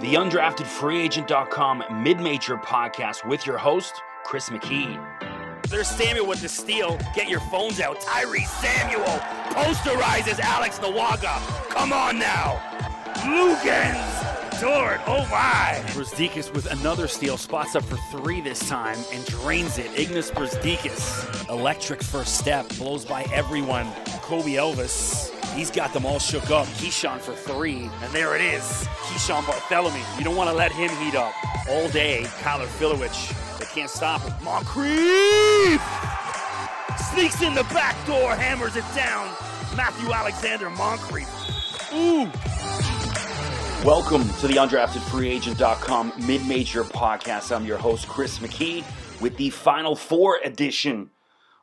the undraftedfreeagent.com mid-major podcast with your host, Chris McKee. There's Samuel with the steal. Get your phones out. Tyree Samuel posterizes Alex Nawaga. Come on now. Luguentz. Dort. Oh my. Brazdeikis with another steal. Spots up for three this time and drains it. Ignas Brazdeikis. Electric first step. Blows by everyone. Kobe Elvis. He's got them all shook up. Keeshawn for three. And there it is. Keeshawn Barthelemy. You don't want to let him heat up all day. Kyler Filewich. They can't stop him. Moncrief sneaks in the back door, hammers it down. Matthew Alexander Moncrief. Ooh. Welcome to the undraftedfreeagent.com mid-major podcast. I'm your host, Chris McKee, with the final four edition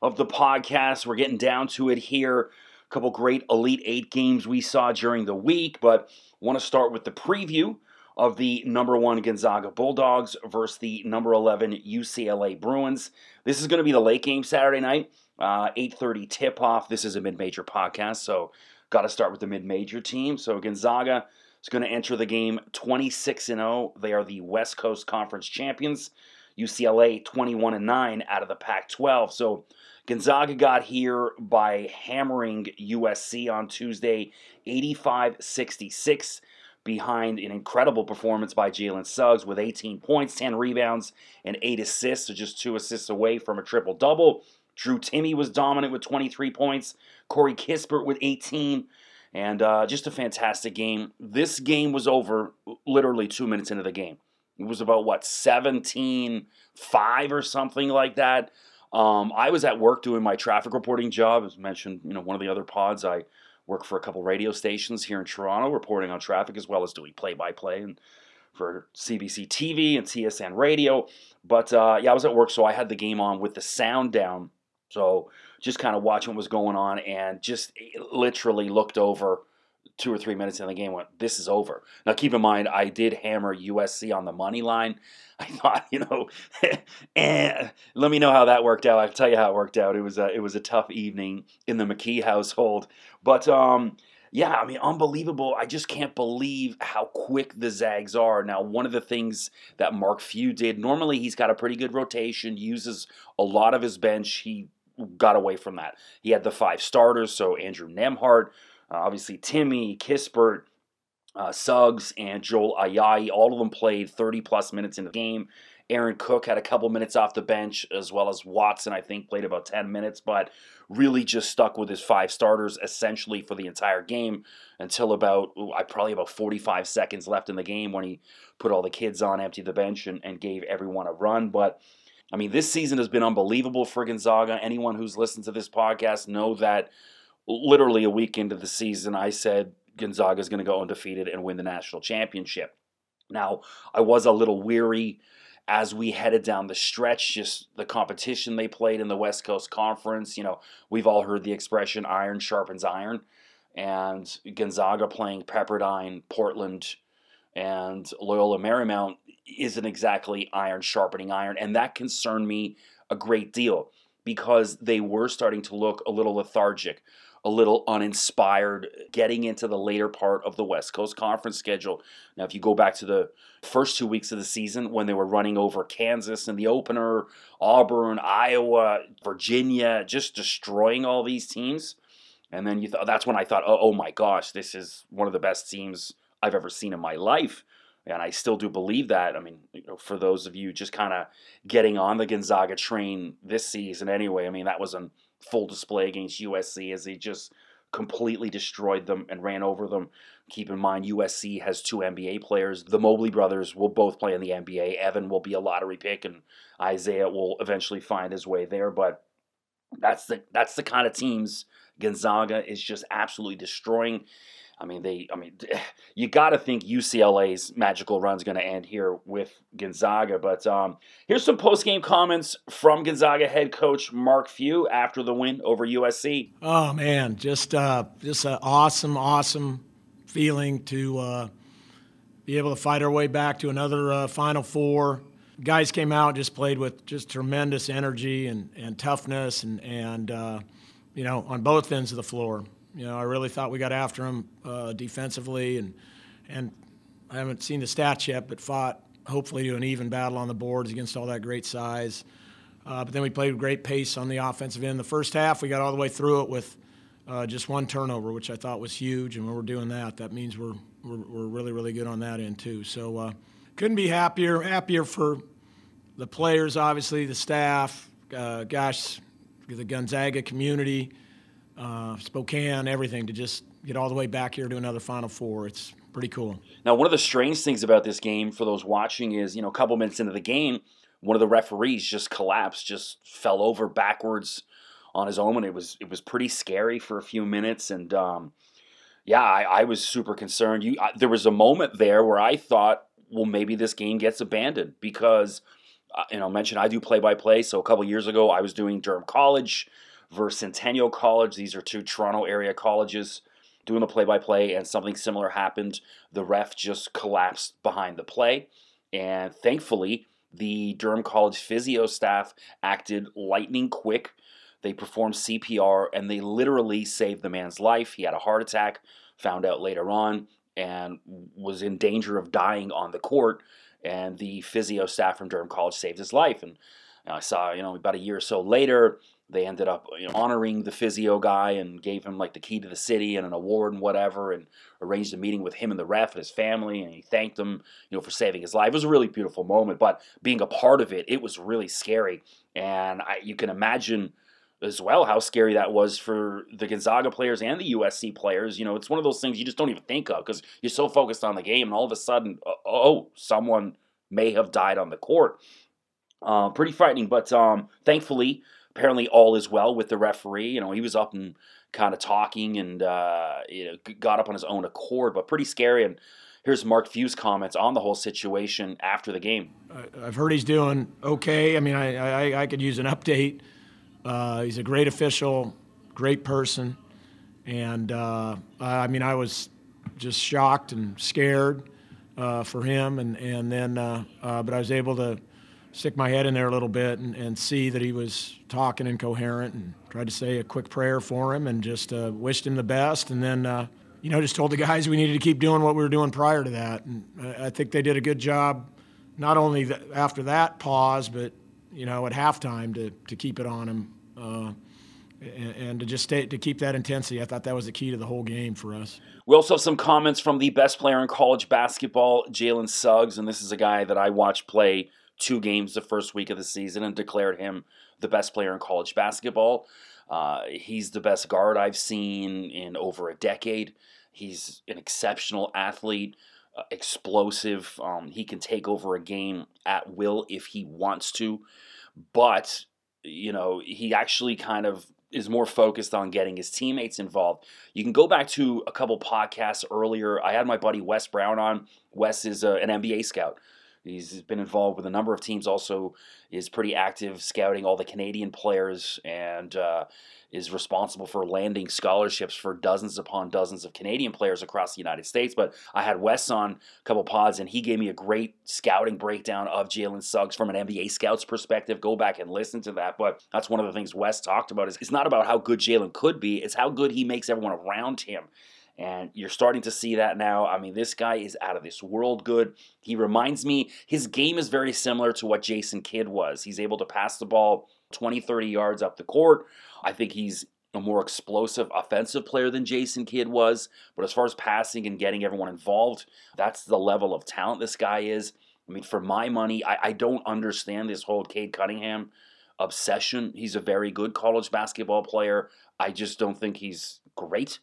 of the podcast. We're getting down to it here. Couple great Elite Eight games we saw during the week, but want to start with the preview of the number one Gonzaga Bulldogs versus the number 11 UCLA Bruins. This is going to be the late game Saturday night, uh, 8.30 tip-off. This is a mid-major podcast, so got to start with the mid-major team. So Gonzaga is going to enter the game 26 0. They are the West Coast Conference champions. UCLA 21 and 9 out of the Pac 12. So Gonzaga got here by hammering USC on Tuesday 85 66 behind an incredible performance by Jalen Suggs with 18 points, 10 rebounds, and 8 assists, so just two assists away from a triple double. Drew Timme was dominant with 23 points, Corey Kispert with 18, and uh, just a fantastic game. This game was over literally two minutes into the game. It was about what 17 5 or something like that. Um, I was at work doing my traffic reporting job. As mentioned, you know, one of the other pods, I work for a couple radio stations here in Toronto, reporting on traffic as well as doing play by play and for CBC TV and TSN radio. But uh, yeah, I was at work, so I had the game on with the sound down. So just kind of watching what was going on and just literally looked over two or three minutes in the game went this is over now keep in mind i did hammer usc on the money line i thought you know eh, let me know how that worked out i'll tell you how it worked out it was a, it was a tough evening in the mckee household but um yeah, I mean, unbelievable. I just can't believe how quick the Zags are. Now, one of the things that Mark Few did, normally he's got a pretty good rotation, uses a lot of his bench. He got away from that. He had the five starters, so Andrew Nembhard, uh, obviously Timme, Kispert, uh, Suggs, and Joel Ayayi. All of them played 30 plus minutes in the game. Aaron Cook had a couple minutes off the bench, as well as Watson, I think, played about 10 minutes, but really just stuck with his five starters essentially for the entire game until about, I probably about 45 seconds left in the game when he put all the kids on, emptied the bench, and, and gave everyone a run. But I mean, this season has been unbelievable for Gonzaga. Anyone who's listened to this podcast know that literally a week into the season, I said Gonzaga is going to go undefeated and win the national championship. Now, I was a little weary as we headed down the stretch, just the competition they played in the West Coast Conference. You know, we've all heard the expression iron sharpens iron. And Gonzaga playing Pepperdine, Portland, and Loyola Marymount isn't exactly iron sharpening iron. And that concerned me a great deal because they were starting to look a little lethargic, a little uninspired, getting into the later part of the West Coast Conference schedule. Now, if you go back to the first two weeks of the season when they were running over Kansas in the opener, Auburn, Iowa, Virginia, just destroying all these teams. And then you thought that's when I thought, oh, oh my gosh, this is one of the best teams I've ever seen in my life. And I still do believe that. I mean, you know, for those of you just kind of getting on the Gonzaga train this season anyway, I mean, that was on full display against USC as they just completely destroyed them and ran over them. Keep in mind, USC has two NBA players. The Mobley brothers will both play in the NBA. Evan will be a lottery pick, and Isaiah will eventually find his way there. But that's the that's the kind of teams Gonzaga is just absolutely destroying. I mean, they. I mean, you got to think UCLA's magical run is going to end here with Gonzaga. But um, here's some post game comments from Gonzaga head coach Mark Few after the win over USC. Oh man, just uh, just an awesome, awesome feeling to uh, be able to fight our way back to another uh, Final Four. Guys came out and just played with just tremendous energy and, and toughness and and uh, you know on both ends of the floor. You know, I really thought we got after him uh, defensively, and and I haven't seen the stats yet, but fought hopefully to an even battle on the boards against all that great size. Uh, but then we played great pace on the offensive end. The first half, we got all the way through it with uh, just one turnover, which I thought was huge. And when we're doing that, that means we're, we're, we're really, really good on that end, too. So uh, couldn't be happier. Happier for the players, obviously, the staff, uh, gosh, the Gonzaga community, uh, Spokane, everything to just get all the way back here to another Final Four. It's pretty cool. Now, one of the strange things about this game for those watching is, you know, a couple minutes into the game, one of the referees just collapsed, just fell over backwards on his own, and it was it was pretty scary for a few minutes. And um, yeah, I, I, was super concerned. You, I, there was a moment there where I thought, well, maybe this game gets abandoned because, uh, you know, mention I do play by play. So a couple years ago, I was doing Durham College versus Centennial College. These are two Toronto area colleges doing the play by play, and something similar happened. The ref just collapsed behind the play, and thankfully, the Durham College physio staff acted lightning quick. They performed CPR and they literally saved the man's life. He had a heart attack, found out later on, and was in danger of dying on the court. And the physio staff from Durham College saved his life. And I saw, you know, about a year or so later, they ended up you know, honoring the physio guy and gave him like the key to the city and an award and whatever and arranged a meeting with him and the ref and his family and he thanked him you know for saving his life. It was a really beautiful moment but being a part of it it was really scary. And I, you can imagine as well how scary that was for the Gonzaga players and the USC players. You know it's one of those things you just don't even think of because you're so focused on the game and all of a sudden oh someone may have died on the court. Uh, pretty frightening but um, thankfully apparently all is well with the referee. You know, he was up and kind of talking and uh, you know got up on his own accord, but pretty scary. And here's Mark Few's comments on the whole situation after the game. I've heard he's doing okay. I mean, I I, I could use an update. Uh, he's a great official, great person, and uh, I mean, I was just shocked and scared uh, for him, and and then uh, uh, but I was able to stick my head in there a little bit and, and see that he was talking incoherent and tried to say a quick prayer for him and just uh, wished him the best. And then, uh, you know, just told the guys we needed to keep doing what we were doing prior to that. And I think they did a good job, not only after that pause, but, you know, at halftime to, to keep it on him. Uh, and, and to just stay to keep that intensity, I thought that was the key to the whole game for us. We also have some comments from the best player in college basketball, Jalen Suggs, and this is a guy that I watched play two games the first week of the season and declared him the best player in college basketball. Uh, he's the best guard I've seen in over a decade. He's an exceptional athlete, uh, explosive. Um, he can take over a game at will if he wants to, but you know he actually kind of is more focused on getting his teammates involved. You can go back to a couple podcasts earlier. I had my buddy Wes Brown on. Wes is a, uh, an NBA scout. He's been involved with a number of teams. Also, is pretty active scouting all the Canadian players, and uh, is responsible for landing scholarships for dozens upon dozens of Canadian players across the United States. But I had Wes on a couple pods, and he gave me a great scouting breakdown of Jalen Suggs from an NBA scout's perspective. Go back and listen to that. But that's one of the things Wes talked about. Is it's not about how good Jalen could be; it's how good he makes everyone around him. And you're starting to see that now. I mean, this guy is out of this world good. He reminds me, his game is very similar to what Jason Kidd was. He's able to pass the ball 20, 30 yards up the court. I think he's a more explosive offensive player than Jason Kidd was. But as far as passing and getting everyone involved, that's the level of talent this guy is. I mean, for my money, I, I don't understand this whole Cade Cunningham obsession. He's a very good college basketball player. I just don't think he's great.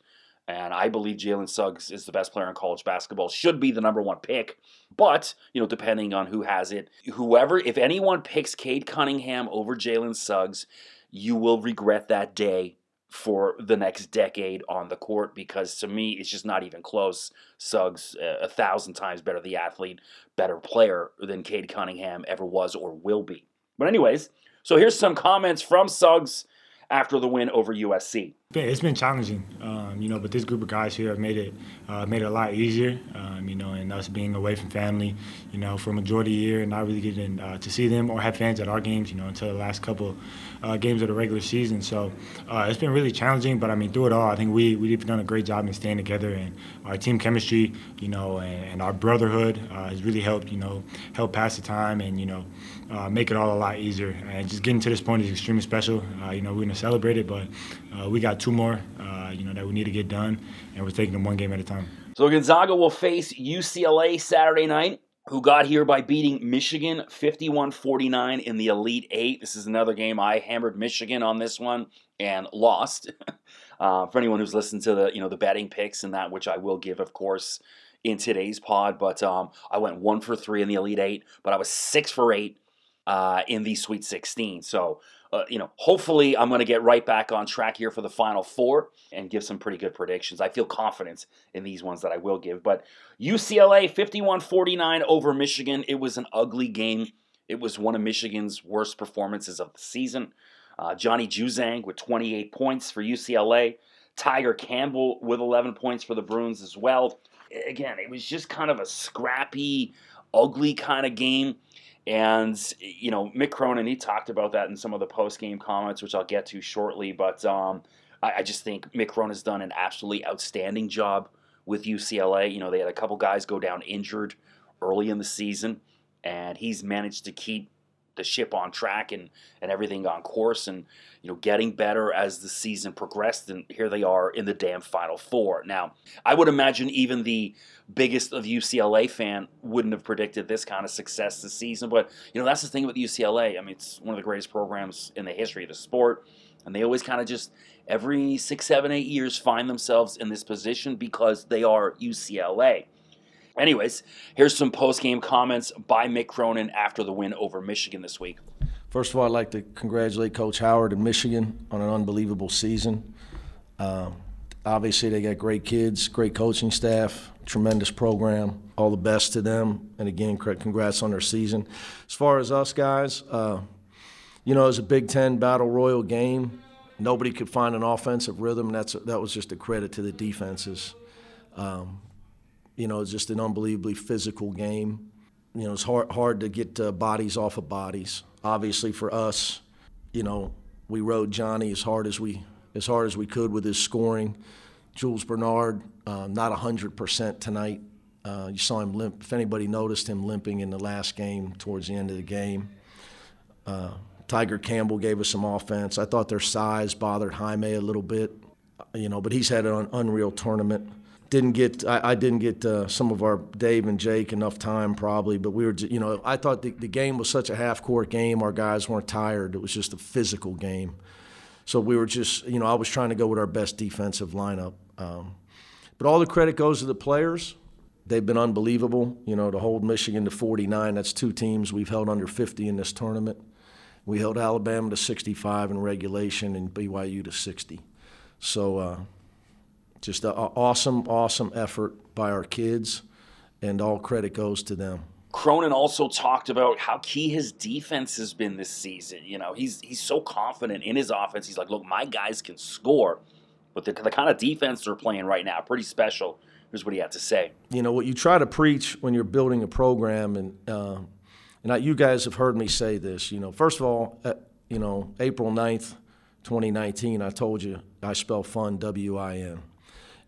And I believe Jalen Suggs is the best player in college basketball, should be the number one pick. But, you know, depending on who has it, whoever, if anyone picks Cade Cunningham over Jalen Suggs, you will regret that day for the next decade on the court because to me, it's just not even close. Suggs, uh, a thousand times better the athlete, better player than Cade Cunningham ever was or will be. But, anyways, so here's some comments from Suggs after the win over USC. It's been challenging, um, you know, but this group of guys here have made it uh, made it a lot easier, um, you know, and us being away from family, you know, for a majority of the year and not really getting uh, to see them or have fans at our games, you know, until the last couple uh, games of the regular season. So uh, it's been really challenging, but I mean, through it all, I think we we've done a great job in staying together and our team chemistry, you know, and, and our brotherhood uh, has really helped, you know, help pass the time and you know uh, make it all a lot easier. And just getting to this point is extremely special. you know, we're gonna celebrate it, but we got two more, uh, you know, that we need to get done, and we're taking them one game at a time. So Gonzaga will face UCLA Saturday night, who got here by beating Michigan 51-49 in the Elite Eight. This is another game I hammered Michigan on this one and lost. uh, for anyone who's listened to the you know the betting picks and that, which I will give, of course, in today's pod. But um, I went one for three in the Elite Eight, but I was six for eight uh, in the Sweet 16. So uh, you know, hopefully I'm going to get right back on track here for the final four and give some pretty good predictions. I feel confidence in these ones that I will give. But UCLA 51 49 over Michigan. It was an ugly game. It was one of Michigan's worst performances of the season. Uh, Johnny Juzang with 28 points for UCLA. Tyger Campbell with 11 points for the Bruins as well. Again, it was just kind of a scrappy, ugly kind of game. And you know, Mick Cronin, he talked about that in some of the post game comments, which I'll get to shortly. But um, I, I, just think Mick Cronin has done an absolutely outstanding job with UCLA. You know, they had a couple guys go down injured early in the season, and he's managed to keep the ship on track and, and everything on course and you know getting better as the season progressed and here they are in the damn final four. Now i would imagine even the biggest of ucla fan wouldn't have predicted this kind of success this season but you know that's the thing with ucla i mean it's one of the greatest programs in the history of the sport and they always kind of just every six seven eight years find themselves in this position because they are ucla Anyways, here's some post game comments by Mick Cronin after the win over Michigan this week. First of all, I'd like to congratulate Coach Howard and Michigan on an unbelievable season. Um, obviously, they got great kids, great coaching staff, tremendous program. All the best to them. And again, congrats on their season. As far as us guys, uh, you know, it was a Big Ten Battle Royal game. Nobody could find an offensive rhythm. That's that was just a credit to the defenses. Um, you know, it's just an unbelievably physical game. You know, it's hard hard to get uh, bodies off of bodies. Obviously, for us, you know, we rode Johnny as hard as we as hard as we could with his scoring. Jules Bernard, uh, not 100% tonight. Uh, you saw him limp. If anybody noticed him limping in the last game towards the end of the game. Uh, Tyger Campbell gave us some offense. I thought their size bothered Jaime a little bit, you know, but he's had an unreal tournament didn't get I, I didn't get uh, some of our Dave and Jake enough time probably, but we were you know I thought the, the game was such a half court game. Our guys weren't tired. It was just a physical game. So we were just you know I was trying to go with our best defensive lineup. Um, but all the credit goes to the players. They've been unbelievable. You know to hold Michigan to 49. That's two teams we've held under 50 in this tournament. We held Alabama to 65 in regulation and BYU to 60. So. Uh, just an awesome, awesome effort by our kids, and all credit goes to them. Cronin also talked about how key his defense has been this season. You know, he's he's so confident in his offense. He's like, look, my guys can score, but the, the kind of defense they're playing right now, pretty special. Here's what he had to say. You know what you try to preach when you're building a program, and uh, and you guys have heard me say this. You know, first of all, uh, you know, April 9th, 2019, I told you I spell fun W I N.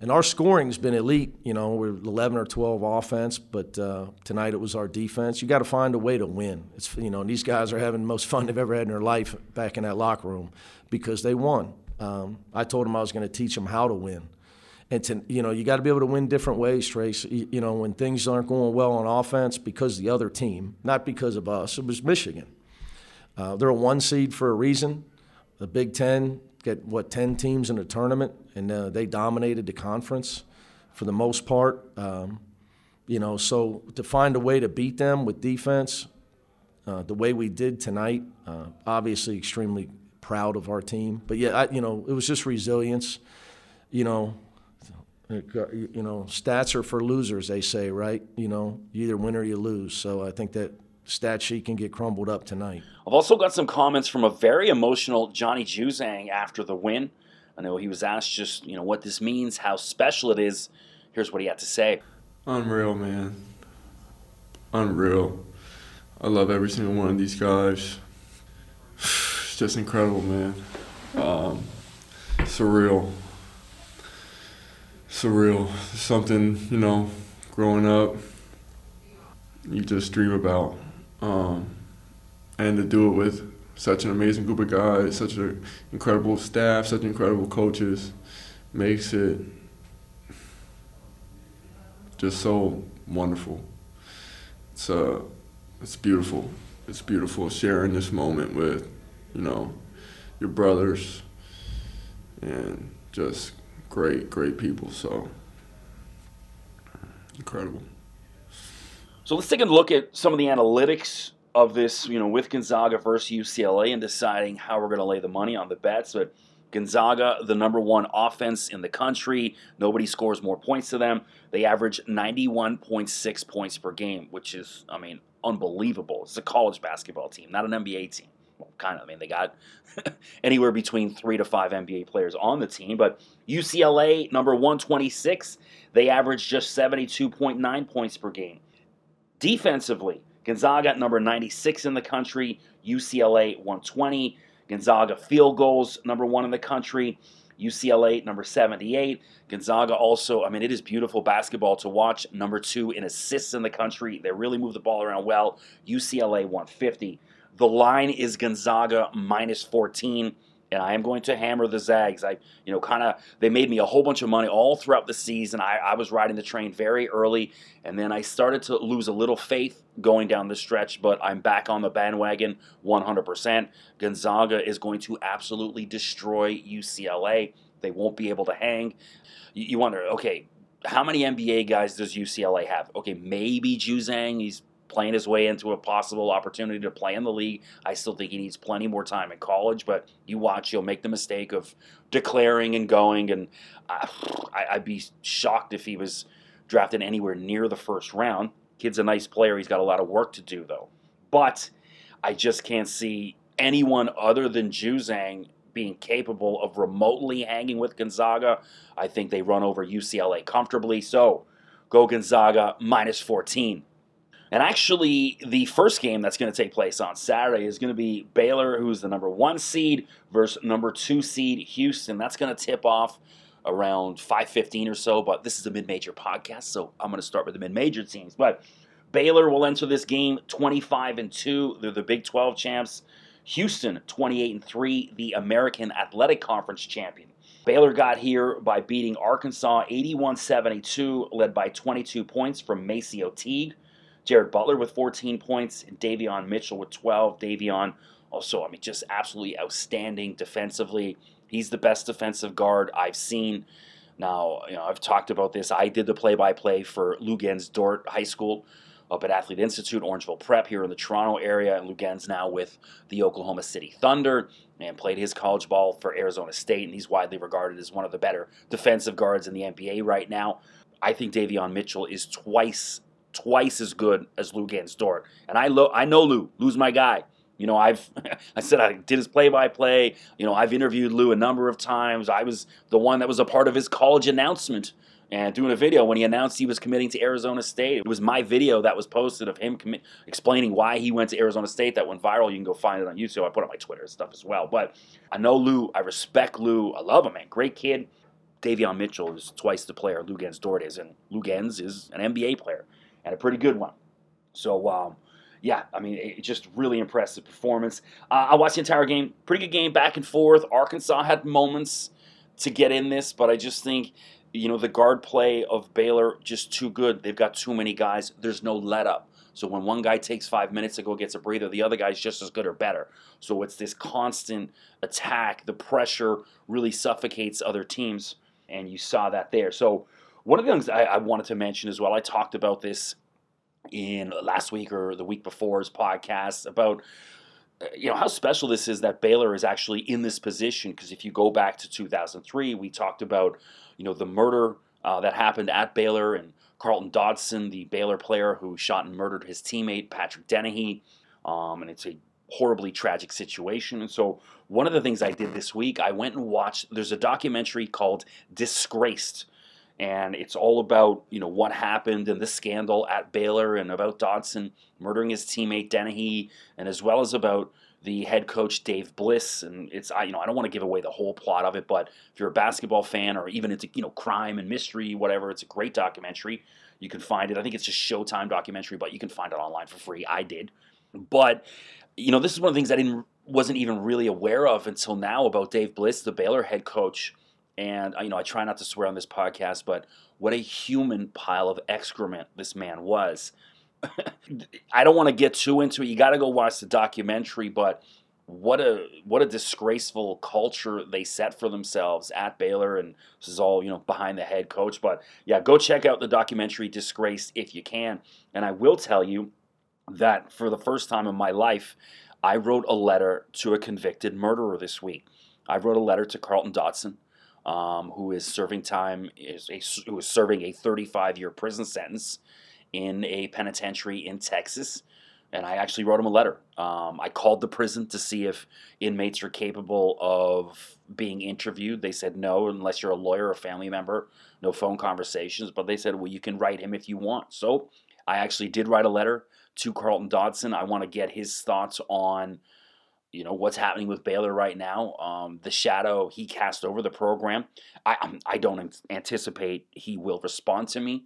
And our scoring's been elite. You know, we're 11 or 12 offense, but uh, tonight it was our defense. You got to find a way to win. It's you know, these guys are having the most fun they've ever had in their life back in that locker room because they won. Um, I told them I was going to teach them how to win. And to, you know, you got to be able to win different ways, Trace. You, you know, when things aren't going well on offense because the other team, not because of us. It was Michigan. Uh, they're a one seed for a reason. The Big Ten get what ten teams in a tournament, and uh, they dominated the conference for the most part. Um, you know, so to find a way to beat them with defense, uh, the way we did tonight, uh, obviously extremely proud of our team. But yeah, I, you know, it was just resilience. You know, you know, stats are for losers, they say, right? You know, you either win or you lose. So I think that stat sheet can get crumbled up tonight. I've also got some comments from a very emotional Johnny Juzang after the win. I know he was asked just you know what this means, how special it is. Here's what he had to say. Unreal, man. Unreal. I love every single one of these guys. It's just incredible, man. Um, surreal. Surreal. Something, you know, growing up, you just dream about. Um, and to do it with such an amazing group of guys, such an incredible staff, such incredible coaches, makes it just so wonderful. It's uh, it's beautiful. It's beautiful sharing this moment with, you know, your brothers, and just great, great people. So incredible. So let's take a look at some of the analytics of this, you know, with Gonzaga versus UCLA and deciding how we're going to lay the money on the bets. But Gonzaga, the number one offense in the country. Nobody scores more points to them. They average 91.6 points per game, which is, I mean, unbelievable. It's a college basketball team, not an NBA team. Well, kind of. I mean, they got anywhere between three to five NBA players on the team. But UCLA, number 126, they average just 72.9 points per game. Defensively, Gonzaga at number 96 in the country, UCLA 120. Gonzaga field goals, number one in the country. UCLA, number 78. Gonzaga also, I mean, it is beautiful basketball to watch. Number two in assists in the country. They really move the ball around well. UCLA 150. The line is Gonzaga minus 14 and I am going to hammer the Zags. I, you know, kind of they made me a whole bunch of money all throughout the season. I, I was riding the train very early, and then I started to lose a little faith going down the stretch. But I'm back on the bandwagon 100%. Gonzaga is going to absolutely destroy UCLA. They won't be able to hang. You, you wonder, okay, how many NBA guys does UCLA have? Okay, maybe Juzang. He's playing his way into a possible opportunity to play in the league. I still think he needs plenty more time in college, but you watch, he'll make the mistake of declaring and going. And uh, I, I'd be shocked if he was drafted anywhere near the first round. Kid's a nice player. He's got a lot of work to do, though. But I just can't see anyone other than Juzang being capable of remotely hanging with Gonzaga. I think they run over UCLA comfortably. So go Gonzaga minus 14. And actually, the first game that's going to take place on Saturday is going to be Baylor, who's the number one seed, versus number two seed Houston. That's going to tip off around 5:15 or so. But this is a mid-major podcast, so I'm going to start with the mid-major teams. But Baylor will enter this game 25 and two. They're the Big 12 champs. Houston 28 and three, the American Athletic Conference champion. Baylor got here by beating Arkansas 81-72, led by 22 points from MaCio Teague. Jared Butler with 14 points, and Davion Mitchell with 12. Davion also, I mean, just absolutely outstanding defensively. He's the best defensive guard I've seen. Now, you know, I've talked about this. I did the play-by-play for Luguentz Dort High School up at Athlete Institute, Orangeville Prep here in the Toronto area, and Luguentz now with the Oklahoma City Thunder and played his college ball for Arizona State, and he's widely regarded as one of the better defensive guards in the NBA right now. I think Davion Mitchell is twice twice as good as Luguentz Dort. And I lo- I know Lou. Lou's my guy. You know, I've I said I did his play-by-play. You know, I've interviewed Lou a number of times. I was the one that was a part of his college announcement and doing a video when he announced he was committing to Arizona State. It was my video that was posted of him commi- explaining why he went to Arizona State that went viral. You can go find it on YouTube. I put it on my Twitter and stuff as well. But I know Lou. I respect Lou. I love him, man. Great kid. Davion Mitchell is twice the player Luguentz Dort is, and Luguentz is an NBA player and a pretty good one. So, um, yeah, I mean, it, just really impressive performance. Uh, I watched the entire game. Pretty good game, back and forth. Arkansas had moments to get in this, but I just think, you know, the guard play of Baylor just too good. They've got too many guys. There's no let up. So when one guy takes five minutes to go gets a breather, the other guy's just as good or better. So it's this constant attack. The pressure really suffocates other teams, and you saw that there. So one of the things I, I wanted to mention as well, I talked about this in last week or the week before's podcast about uh, you know how special this is that Baylor is actually in this position because if you go back to 2003 we talked about you know the murder uh, that happened at Baylor and Carlton Dotson the Baylor player who shot and murdered his teammate Patrick Dennehy um, and it's a horribly tragic situation. And so, one of the things I did this week, I went and watched. There's a documentary called Disgraced, and it's all about you know what happened and the scandal at Baylor and about Dotson murdering his teammate Dennehy, and as well as about the head coach Dave Bliss, and it's I you know I don't want to give away the whole plot of it, but if you're a basketball fan or even into you know crime and mystery, whatever, it's a great documentary. You can find it. I think it's just Showtime documentary, but you can find it online for free. I did, but you know this is one of the things I didn't wasn't even really aware of until now about Dave Bliss, the Baylor head coach. And uh, you know I try not to swear on this podcast, but what a human pile of excrement this man was. I don't want to get too into it. You got to go watch the documentary, but what a what a disgraceful culture they set for themselves at Baylor, and this is all you know behind the head coach. But yeah, go check out the documentary "Disgraced" if you can. And I will tell you that for the first time in my life, I wrote a letter to a convicted murderer this week. I wrote a letter to Carlton Dotson, um, who is serving time is a, who is serving a 35 year prison sentence in a penitentiary in Texas. And I actually wrote him a letter. Um, I called the prison to see if inmates are capable of being interviewed. They said no, unless you're a lawyer or family member, no phone conversations. But they said, well, you can write him if you want. So I actually did write a letter to Carlton Dotson. I want to get his thoughts on, you know, what's happening with Baylor right now. Um, the shadow he cast over the program. I I don't anticipate he will respond to me.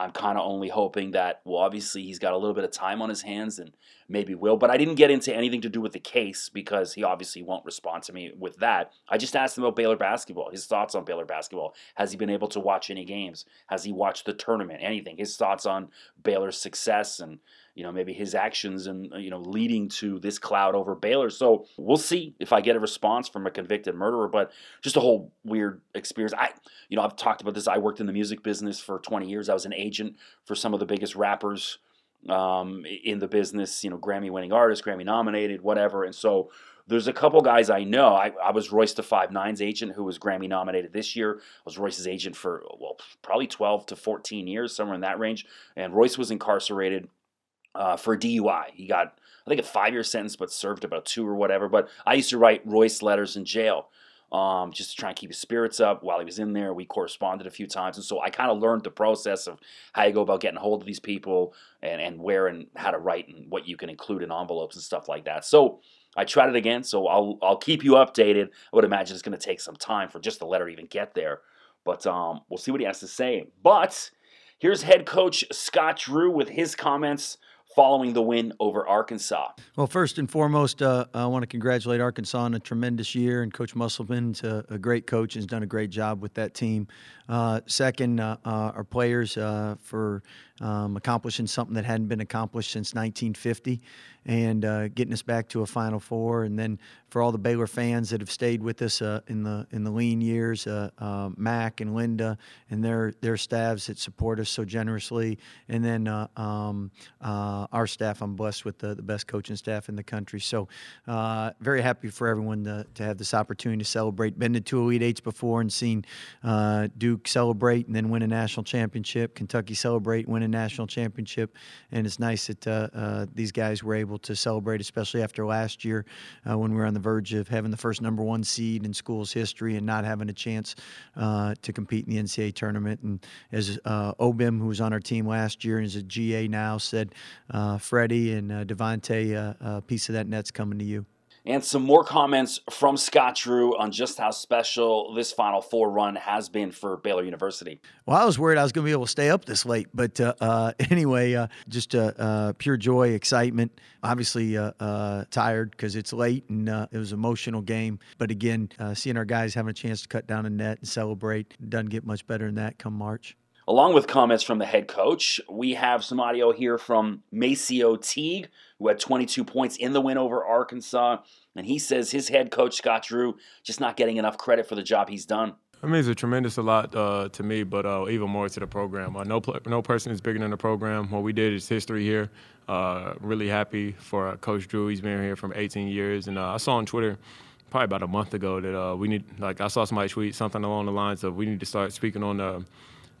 I'm kind of only hoping that, well, obviously he's got a little bit of time on his hands and maybe will. But I didn't get into anything to do with the case because he obviously won't respond to me with that. I just asked him about Baylor basketball, his thoughts on Baylor basketball. Has he been able to watch any games? Has he watched the tournament? Anything? His thoughts on Baylor's success and you know maybe his actions and you know leading to this cloud over Baylor. So we'll see if I get a response from a convicted murderer. But just a whole weird experience. I you know I've talked about this. I worked in the music business for 20 years. I was an agent for some of the biggest rappers um, in the business. You know, Grammy winning artists, Grammy nominated, whatever. And so there's a couple guys I know. I, I was Royce da Five Nines agent, who was Grammy nominated this year. I was Royce's agent for well, probably 12 to 14 years, somewhere in that range. And Royce was incarcerated uh, for DUI. He got, I think, a five year sentence, but served about two or whatever. But I used to write Royce letters in jail. Um, just to try and keep his spirits up while he was in there. We corresponded a few times, and so I kind of learned the process of how you go about getting hold of these people and, and where and how to write and what you can include in envelopes and stuff like that. So I tried it again, so I'll I'll keep you updated. I would imagine it's going to take some time for just the letter to even get there, but um, we'll see what he has to say. But here's head coach Scott Drew with his comments following the win over Arkansas. Well, first and foremost, uh, I want to congratulate Arkansas on a tremendous year, and Coach Musselman's a, a great coach and has done a great job with that team. Uh, second, uh, uh our players uh, for um, accomplishing something that hadn't been accomplished since 1950 and uh, getting us back to a Final Four. And then for all the Baylor fans that have stayed with us uh, in the in the lean years, uh, uh Mac and Linda and their their staffs that support us so generously, and then uh, um, uh, our staff. I'm blessed with the, the best coaching staff in the country. So very happy for everyone to, to have this opportunity to celebrate. Been to two Elite Eights before and seen Duke celebrate and then win a national championship. Kentucky celebrate, win a national championship, and it's nice that these guys were able able to celebrate, especially after last year uh, when we were on the verge of having the first number one seed in school's history and not having a chance uh, to compete in the NCAA tournament. And as uh, Obim, who was on our team last year and is a GA now, said, uh, Freddie and uh, Devonte, a piece of that net's coming to you and some more comments from Scott Drew on just how special this Final Four run has been for Baylor University. Well, I was worried I was going to be able to stay up this late, but uh, uh, anyway, uh, just uh, uh, pure joy, excitement. Obviously uh, tired because it's late and it was an emotional game. But again, seeing our guys having a chance to cut down a net and celebrate doesn't get much better than that come March. Along with comments from the head coach, we have some audio here from MaCio Teague, who had 22 points in the win over Arkansas. And he says his head coach, Scott Drew, just not getting enough credit for the job he's done. It means a tremendous a lot uh, to me, but uh, even more to the program. Uh, no, no person is bigger than the program. What we did is history here. Uh, really happy for uh, Coach Drew. He's been here for 18 years, and uh, I saw on Twitter probably about a month ago that we need, like, I saw somebody tweet something along the lines of we need to start speaking on the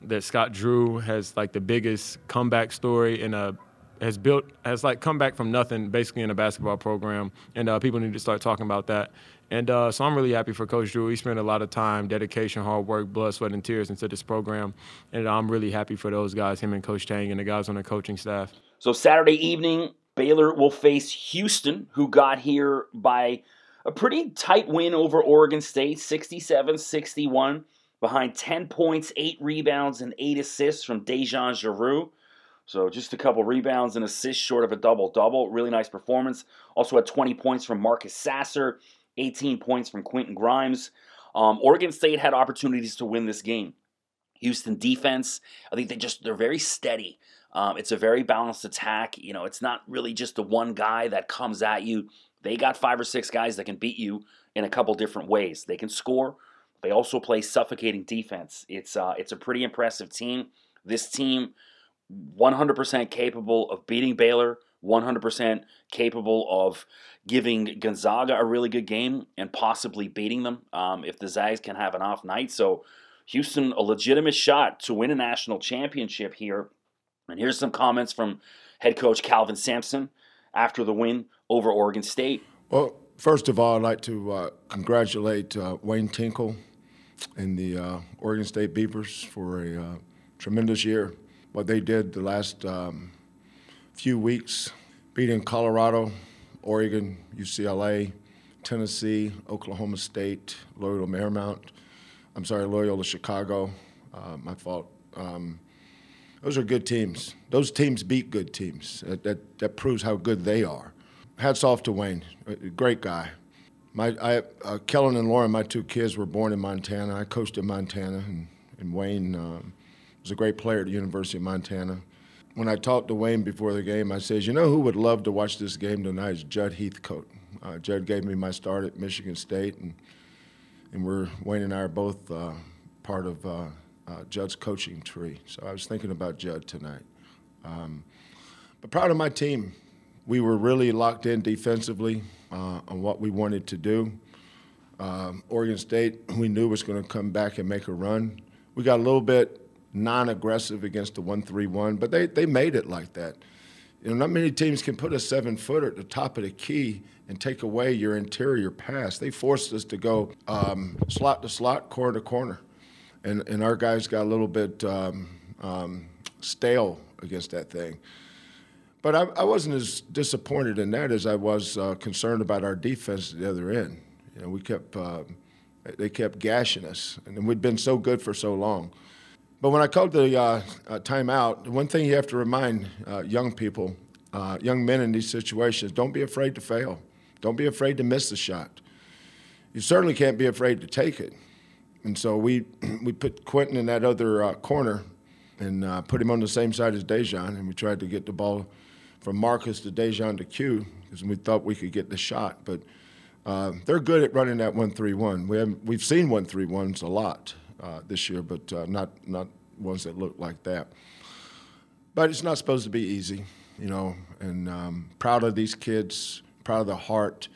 that Scott Drew has like the biggest comeback story in a has built has like come back from nothing basically in a basketball program, and uh, people need to start talking about that. And uh, so I'm really happy for Coach Drew. He spent a lot of time, dedication, hard work, blood, sweat, and tears into this program, and I'm really happy for those guys, him and Coach Tang, and the guys on the coaching staff. So Saturday evening, Baylor will face Houston, who got here by a pretty tight win over Oregon State, 67-61, behind 10 points, 8 rebounds, and 8 assists from DeJon Jarreau. So just a couple rebounds and assists short of a double double. Really nice performance. Also had 20 points from Marcus Sasser, 18 points from Quentin Grimes. Um, Oregon State had opportunities to win this game. Houston defense, I think they just they're very steady. Um, it's a very balanced attack. You know, it's not really just the one guy that comes at you. They got five or six guys that can beat you in a couple different ways. They can score. They also play suffocating defense. It's uh, it's a pretty impressive team. This team 100% capable of beating Baylor, 100% capable of giving Gonzaga a really good game and possibly beating them um, if the Zags can have an off night. So, Houston, a legitimate shot to win a national championship here. And here's some comments from head coach Kelvin Sampson after the win over Oregon State. Well, first of all, I'd like to uh, congratulate uh, Wayne Tinkle and the uh, Oregon State Beavers for a uh, tremendous year what they did the last um, few weeks, beating Colorado, Oregon, UCLA, Tennessee, Oklahoma State, Loyola Marymount. I'm sorry, Loyola Chicago. Uh, my fault. Um, those are good teams. Those teams beat good teams. That, that, that, proves how good they are. Hats off to Wayne, a great guy. My, I, uh, Kellen and Lauren, my two kids, were born in Montana. I coached in Montana, and, and Wayne um, was a great player at the University of Montana. When I talked to Wayne before the game, I said, "You know who would love to watch this game tonight is Judd Heathcote. Uh, Judd gave me my start at Michigan State, and and we're Wayne and I are both uh, part of uh, uh Judd's coaching tree. So I was thinking about Judd tonight. Um, but proud of my team. We were really locked in defensively uh, on what we wanted to do. Um, Oregon State, we knew was going to come back and make a run. We got a little bit non-aggressive against the one-three-one, but they, they made it like that. You know, not many teams can put a seven-footer at the top of the key and take away your interior pass. They forced us to go um, slot to slot, corner to corner, and and our guys got a little bit um, um, stale against that thing. But I, I, wasn't as disappointed in that as I was uh, concerned about our defense at the other end. You know, we kept uh, they kept gashing us, and we'd been so good for so long. But when I called the uh, uh, timeout, one thing you have to remind uh, young people, uh, young men in these situations, don't be afraid to fail. Don't be afraid to miss the shot. You certainly can't be afraid to take it. And so we, we put Quentin in that other corner and put him on the same side as DeJon, and we tried to get the ball from Marcus to DeJon to Q because we thought we could get the shot. But they're good at running that one-three-one. We have, we've seen one-three-ones a lot uh, this year, but uh, not not ones that look like that. But it's not supposed to be easy, you know. And um, proud of these kids, proud of the heart,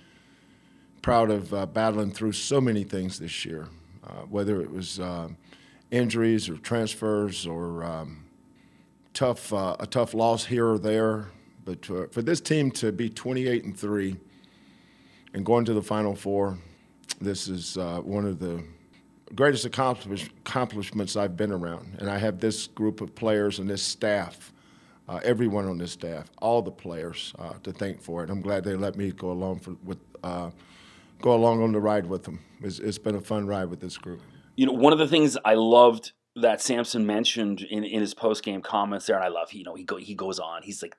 proud of uh, battling through so many things this year, uh, whether it was um, injuries or transfers or um, tough uh, a tough loss here or there. But for this team to be 28 and three and going to the Final Four, this is uh, one of the greatest accomplish, accomplishments I've been around. And I have this group of players and this staff, uh, everyone on this staff, all the players uh, to thank for it. I'm glad they let me go along for, with uh, go along on the ride with them. It's, it's been a fun ride with this group. You know, one of the things I loved that Sampson mentioned in, in his post game comments there, and I love you know he go he goes on. He's like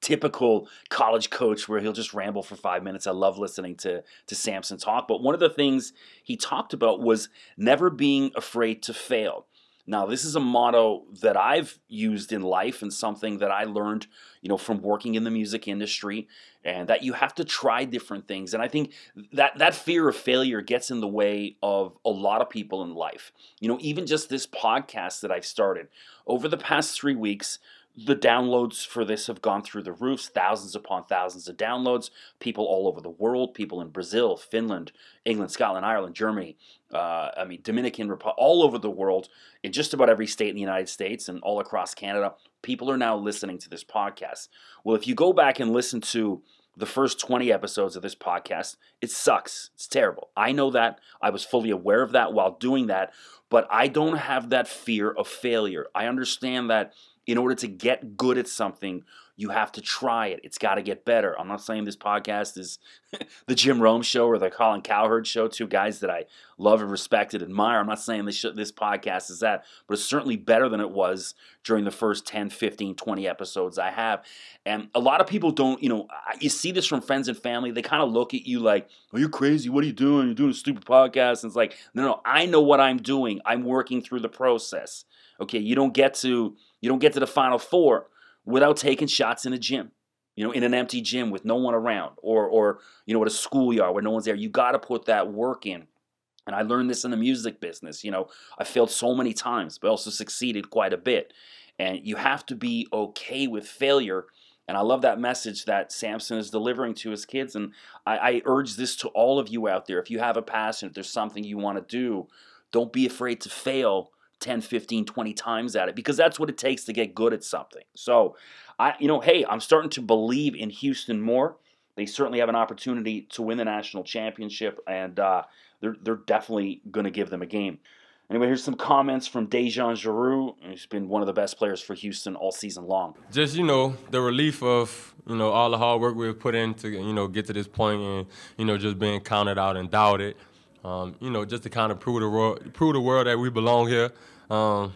typical college coach where he'll just ramble for five minutes. I love listening to to Sampson talk. But one of the things he talked about was never being afraid to fail. Now, this is a motto that I've used in life and something that I learned, you know, from working in the music industry and that you have to try different things. And I think that that fear of failure gets in the way of a lot of people in life. You know, even just this podcast that I've started over the past 3 weeks, the downloads for this have gone through the roofs, thousands upon thousands of downloads. People all over the world, people in Brazil, Finland, England, Scotland, Ireland, Germany, uh, I mean, Dominican Republic, all over the world, in just about every state in the United States and all across Canada, people are now listening to this podcast. Well, if you go back and listen to the first 20 episodes of this podcast, it sucks. It's terrible. I know that. I was fully aware of that while doing that, but I don't have that fear of failure. I understand that in order to get good at something, you have to try it. It's got to get better. I'm not saying this podcast is the Jim Rome show or the Colin Cowherd show, two guys that I love and respect and admire. I'm not saying this, this podcast is that, but it's certainly better than it was during the first 10, 15, 20 episodes I have. And a lot of people don't, you know, you see this from friends and family. They kind of look at you like, oh, you're crazy. What are you doing? You're doing a stupid podcast. And it's like, no, no, I know what I'm doing. I'm working through the process. Okay, you don't get to you don't get to the final four without taking shots in a gym. You know, in an empty gym with no one around, or or you know, at a schoolyard where no one's there. You got to put that work in. And I learned this in the music business. You know, I failed so many times, but also succeeded quite a bit. And you have to be okay with failure. And I love that message that Sampson is delivering to his kids. And I, I urge this to all of you out there. If you have a passion, if there's something you want to do, don't be afraid to fail 10, 15, 20 times at it because that's what it takes to get good at something. So, I you know, hey, I'm starting to believe in Houston more. They certainly have an opportunity to win the national championship, and uh, they're they're definitely going to give them a game. Anyway, here's some comments from DeJon Jarreau. He's been one of the best players for Houston all season long. Just you know, the relief of you know all the hard work we've put in to you know get to this point, and you know just being counted out and doubted. Um, you know, just to kind of prove the prove the world that we belong here. Um,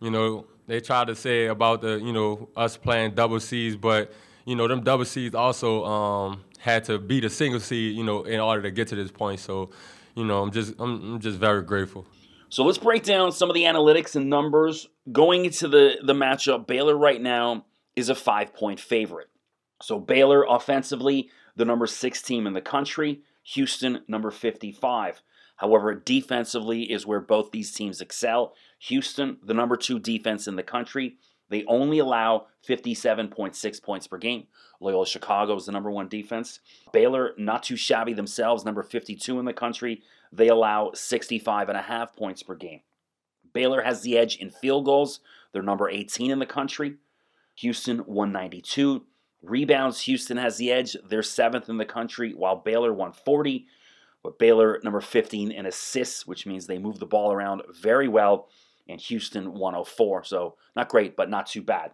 you know, they tried to say about the, you know, us playing double C's, but you know, them double C's also um, had to beat a single C, you know, in order to get to this point. So, you know, I'm just, I'm, I'm just very grateful. So let's break down some of the analytics and numbers going into the the matchup. Baylor right now is a five point favorite. So Baylor offensively, the number six team in the country. Houston, number 55. However, defensively is where both these teams excel. Houston, the number two defense in the country, they only allow 57.6 points per game. Loyola Chicago is the number one defense. Baylor, not too shabby themselves, number 52 in the country. They allow 65.5 points per game. Baylor has the edge in field goals. They're number 18 in the country. Houston, 192. Rebounds, Houston has the edge. They're seventh in the country, while Baylor 140. But Baylor, number 15 in assists, which means they move the ball around very well. And Houston 104. So not great, but not too bad.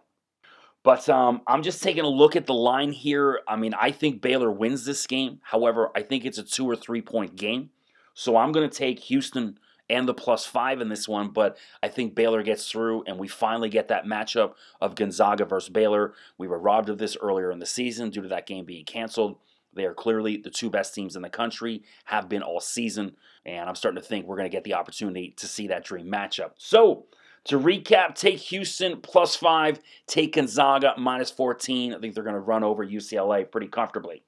But um, I'm just taking a look at the line here. I mean, I think Baylor wins this game. However, I think it's a two or three point game. So I'm going to take Houston and the plus five in this one, but I think Baylor gets through and we finally get that matchup of Gonzaga versus Baylor. We were robbed of this earlier in the season due to that game being canceled. They are clearly the two best teams in the country, have been all season, and I'm starting to think we're going to get the opportunity to see that dream matchup. So, to recap, take Houston plus five, take Gonzaga minus 14. I think they're going to run over UCLA pretty comfortably.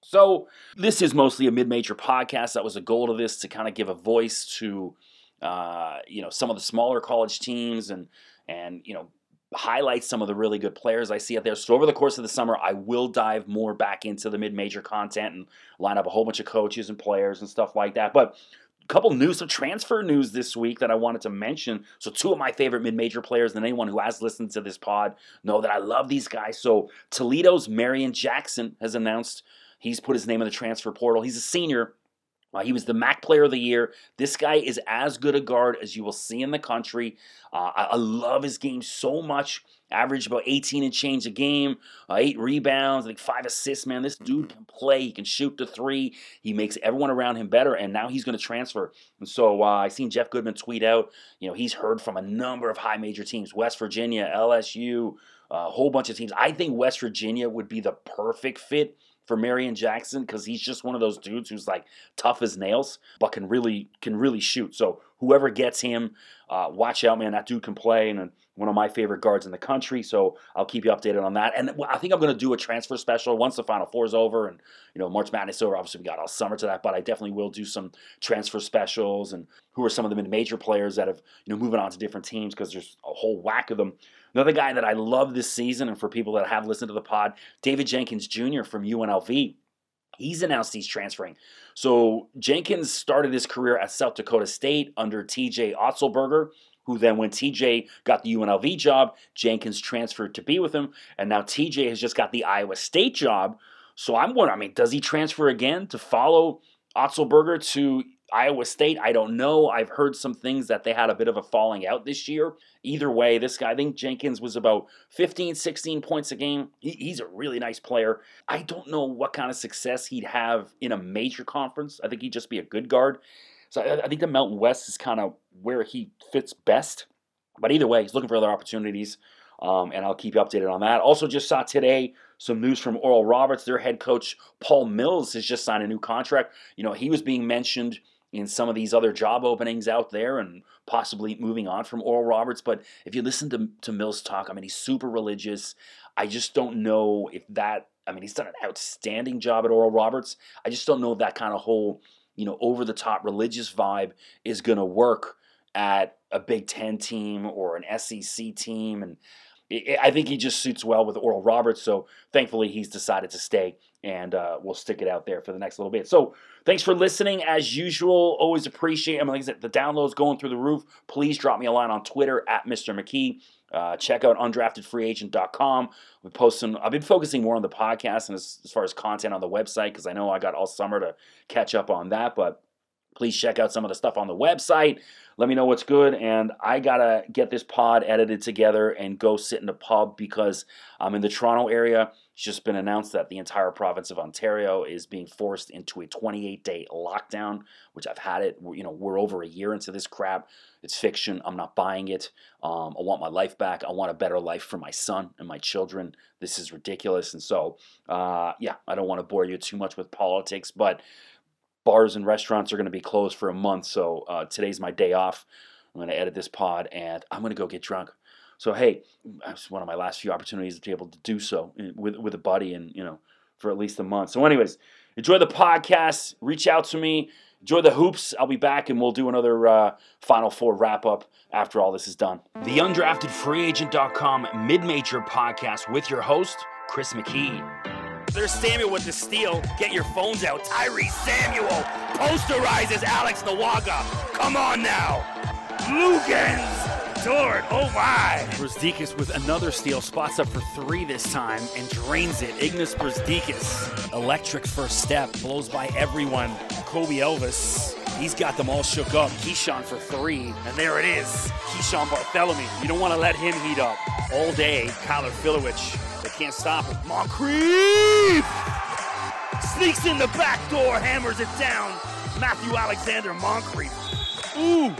So, this is mostly a mid major podcast. That was a goal of this to kind of give a voice to. Uh, you know some of the smaller college teams and and you know highlight some of the really good players I see out there. So over the course of the summer, I will dive more back into the mid-major content and line up a whole bunch of coaches and players and stuff like that. But a couple news, some transfer news this week that I wanted to mention. So two of my favorite mid-major players, and anyone who has listened to this pod know that I love these guys. So Toledo's Marreon Jackson has announced he's put his name in the transfer portal. He's a senior uh, he was the MAC Player of the Year. This guy is as good a guard as you will see in the country. Uh, I, I, love his game so much. Average about 18 and change a game, uh, eight rebounds, I think five assists. Man, this dude can play. He can shoot the three. He makes everyone around him better. And now he's going to transfer. And so uh, I seen Jeff Goodman tweet out. You know, he's heard from a number of high major teams: West Virginia, LSU, a whole bunch of teams. I think West Virginia would be the perfect fit for Marreon Jackson because he's just one of those dudes who's like tough as nails, but can really can really shoot. So whoever gets him, uh, watch out, man. That dude can play, and one of my favorite guards in the country. So I'll keep you updated on that. And I think I'm going to do a transfer special once the Final Four is over, and you know March Madness is over. Obviously, we got all summer to that, but I definitely will do some transfer specials and who are some of the major players that have you know moving on to different teams because there's a whole whack of them Another guy that I love this season, and for people that have listened to the pod, David Jenkins Jr. from UNLV. He's announced he's transferring. So Jenkins started his career at South Dakota State under TJ Otzelberger, who then, when TJ got the UNLV job, Jenkins transferred to be with him, and now TJ has just got the Iowa State job. So I'm wondering, I mean, does he transfer again to follow Otzelberger to Iowa State, I don't know. I've heard some things that they had a bit of a falling out this year. Either way, this guy, I think Jenkins was about 15, 16 points a game. he's a really nice player. I don't know what kind of success he'd have in a major conference. I think he'd just be a good guard. So I, think the Mountain West is kind of where he fits best. But either way, he's looking for other opportunities. Um, and I'll keep you updated on that. Also, just saw today some news from Oral Roberts. Their head coach, Paul Mills, has just signed a new contract. You know, he was being mentioned in some of these other job openings out there and possibly moving on from Oral Roberts. But if you listen to, to Mills talk, I mean, he's super religious. I just don't know if that, I mean, he's done an outstanding job at Oral Roberts. I just don't know if that kind of whole, you know, over the top religious vibe is going to work at a Big Ten team or an SEC team. And I think he just suits well with Oral Roberts. So thankfully, he's decided to stay, and uh, we'll stick it out there for the next little bit. So thanks for listening. As usual, always appreciate. I mean, like I said, the downloads going through the roof. Please drop me a line on Twitter at Mr. McKee. Uh, check out undraftedfreeagent.com. We post some. I've been focusing more on the podcast and as, as far as content on the website because I know I got all summer to catch up on that, but please check out some of the stuff on the website. Let me know what's good. And I got to get this pod edited together and go sit in a pub because I'm in the Toronto area. It's just been announced that the entire province of Ontario is being forced into a 28 day lockdown, which I've had it. You know, we're over a year into this crap. It's fiction. I'm not buying it. Um, I want my life back. I want a better life for my son and my children. This is ridiculous. And so, uh, yeah, I don't want to bore you too much with politics, but bars and restaurants are going to be closed for a month. So uh, today's my day off. I'm going to edit this pod and I'm going to go get drunk. So hey, it's one of my last few opportunities to be able to do so eh, with with a buddy and you know for at least a month. So anyways, enjoy the podcast. Reach out to me. Enjoy the hoops. I'll be back and we'll do another uh, Final Four wrap up after all this is done. The Undrafted Free UndraftedFreeAgent.com mid-major podcast with your host Chris McKee. There's Samuel with the steal. Get your phones out. Tyrese Samuel posterizes Alex Nawaga. Come on now. Luguentz Dort. Oh my. Brazdeikis with another steal. Spots up for three this time and drains it. Ignas Brazdeikis. Electric first step. Blows by everyone. Kobe Elvis. He's got them all shook up. Keeshawn for three. And there it is. Keeshawn Barthelemy. You don't want to let him heat up all day. Kyler they can't stop him. Moncrieffe! Sneaks in the back door, hammers it down. Matthew Alexander Moncrieffe. Ooh,